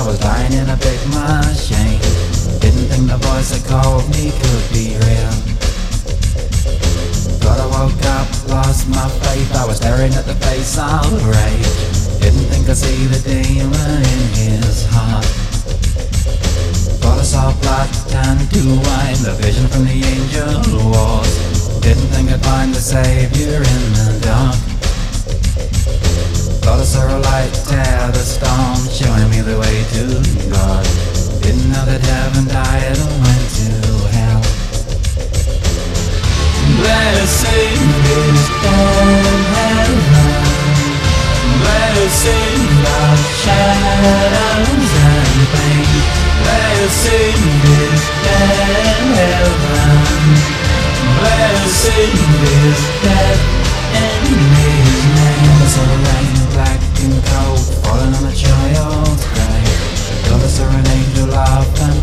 I was dying in a big machine. Didn't think the voice that called me could be real. But I woke up, lost my faith. I was staring at the face of rage. Didn't think I'd see the demon in his heart. But I saw blood turn to wine. The vision from the angel was. Didn't think I'd find the savior in the dark. Thought I saw a light tear the storm, showing me the way to God. Didn't know that heaven died or went to hell. Blessed is dead heaven. Blessed love shadows and pain. Blessed is dead heaven. Blessed is death in his saw the rain black and cold falling on a child's grave. I saw an angel laugh and.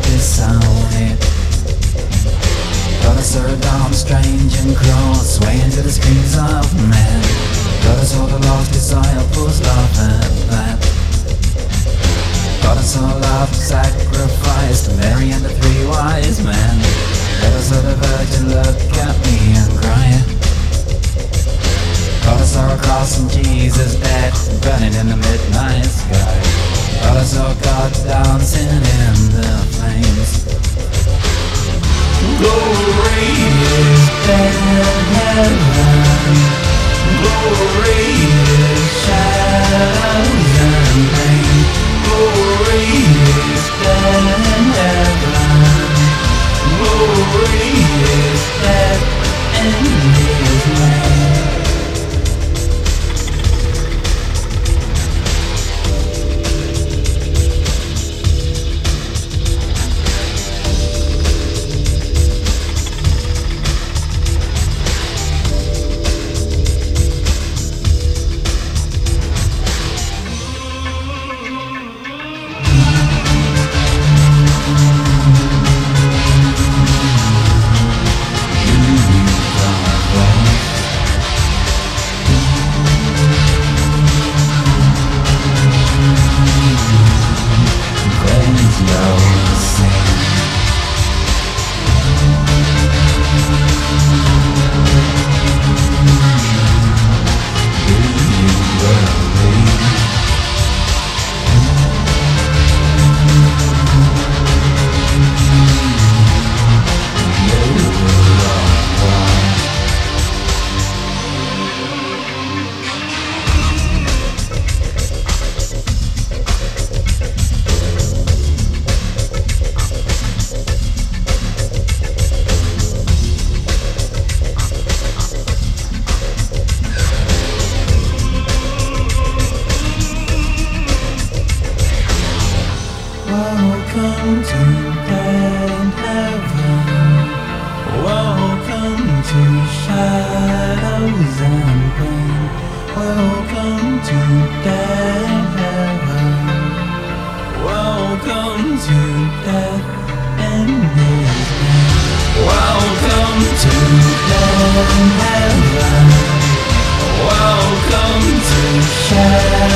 Thought I saw a dawn strange and cruel swaying to the screams of men. I saw the lost disciples at that. Thought I saw love sacrificed to Mary and the three wise men. I saw the virgin look at me and cry. Thought I saw a cross and Jesus dead burning in the midnight sky. Thought I saw God dancing in the flames. Glory is heaven. Glory is shadows and pain. Glory is heaven. Glory is dead in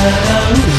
shadows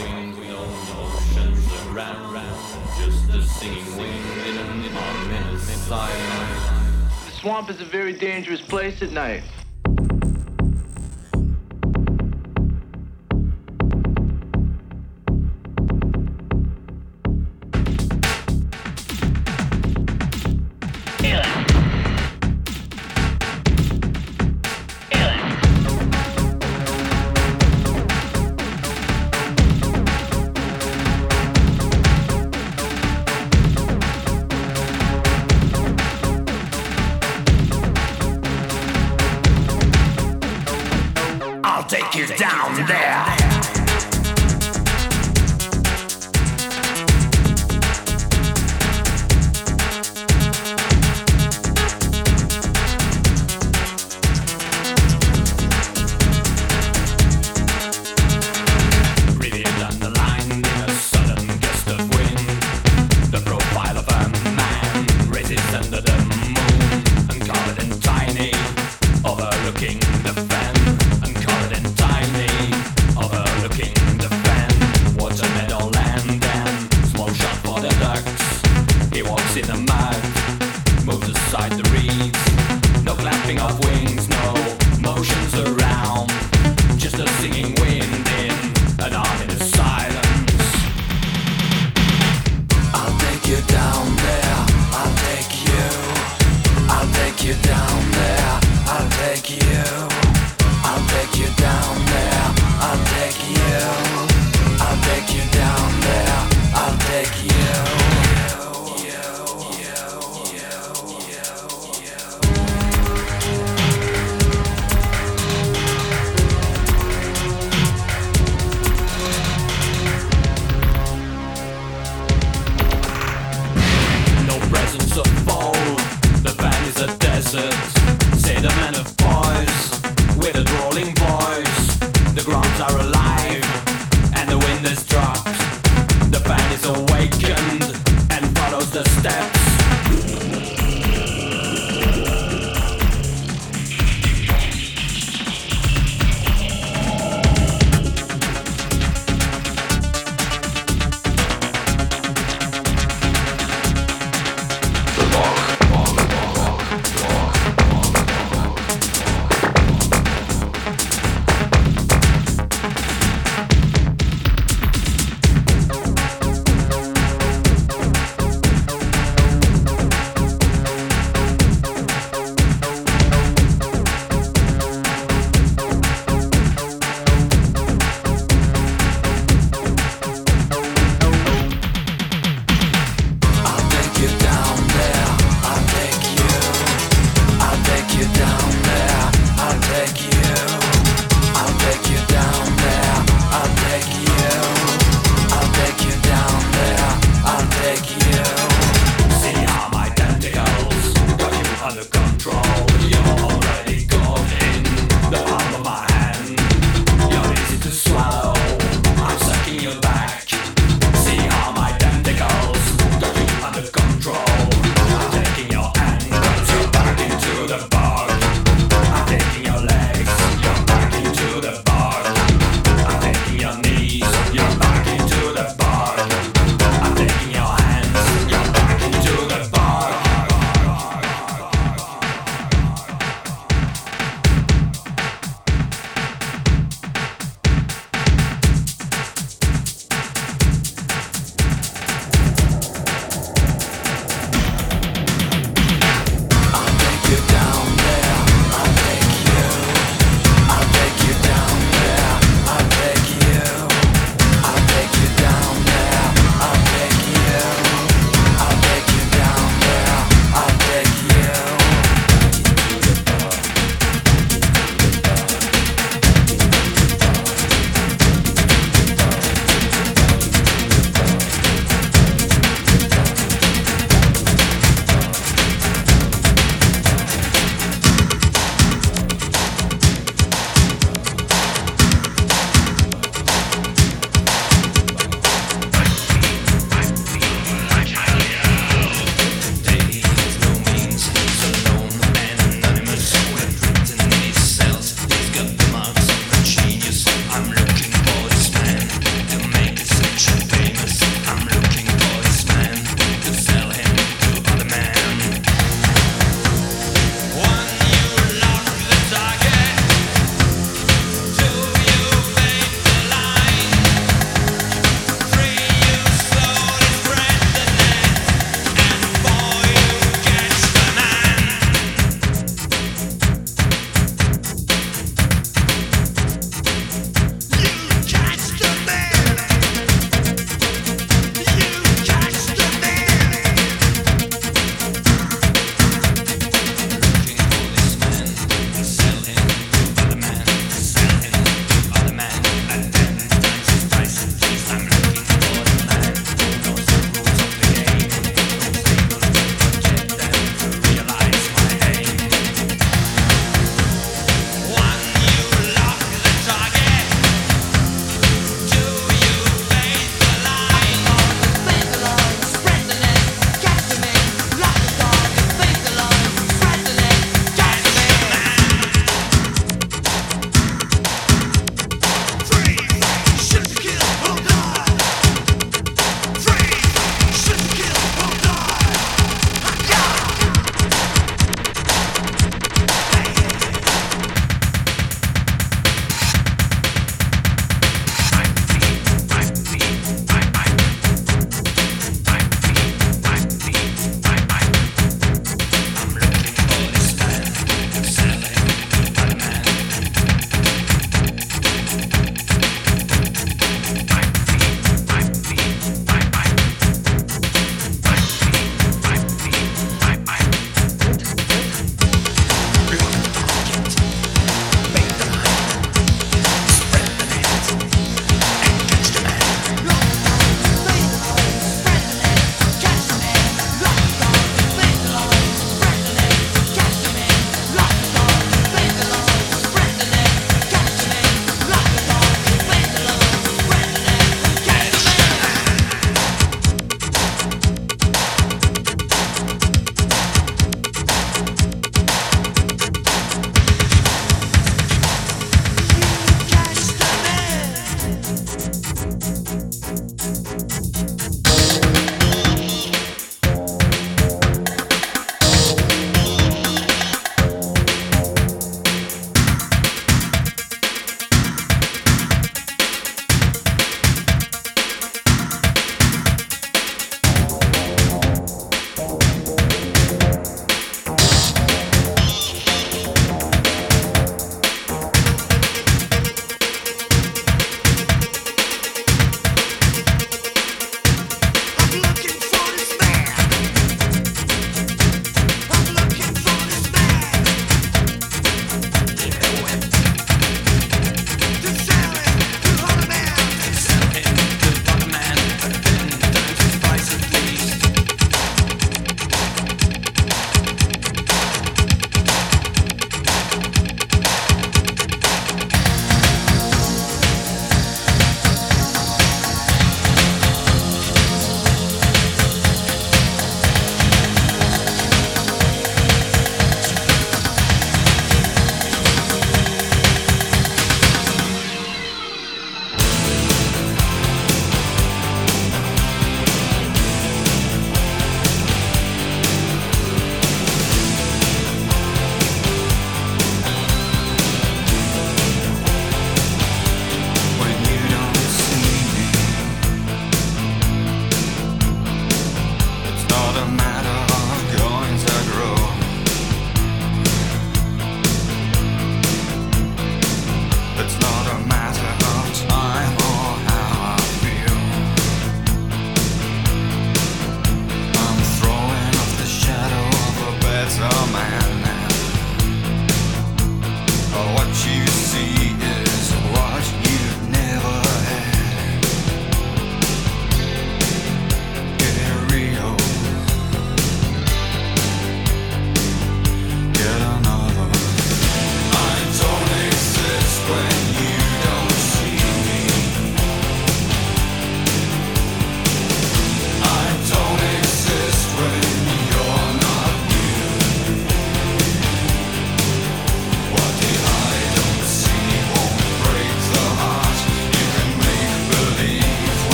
oceans around, just singing wind in. The swamp is a very dangerous place at night.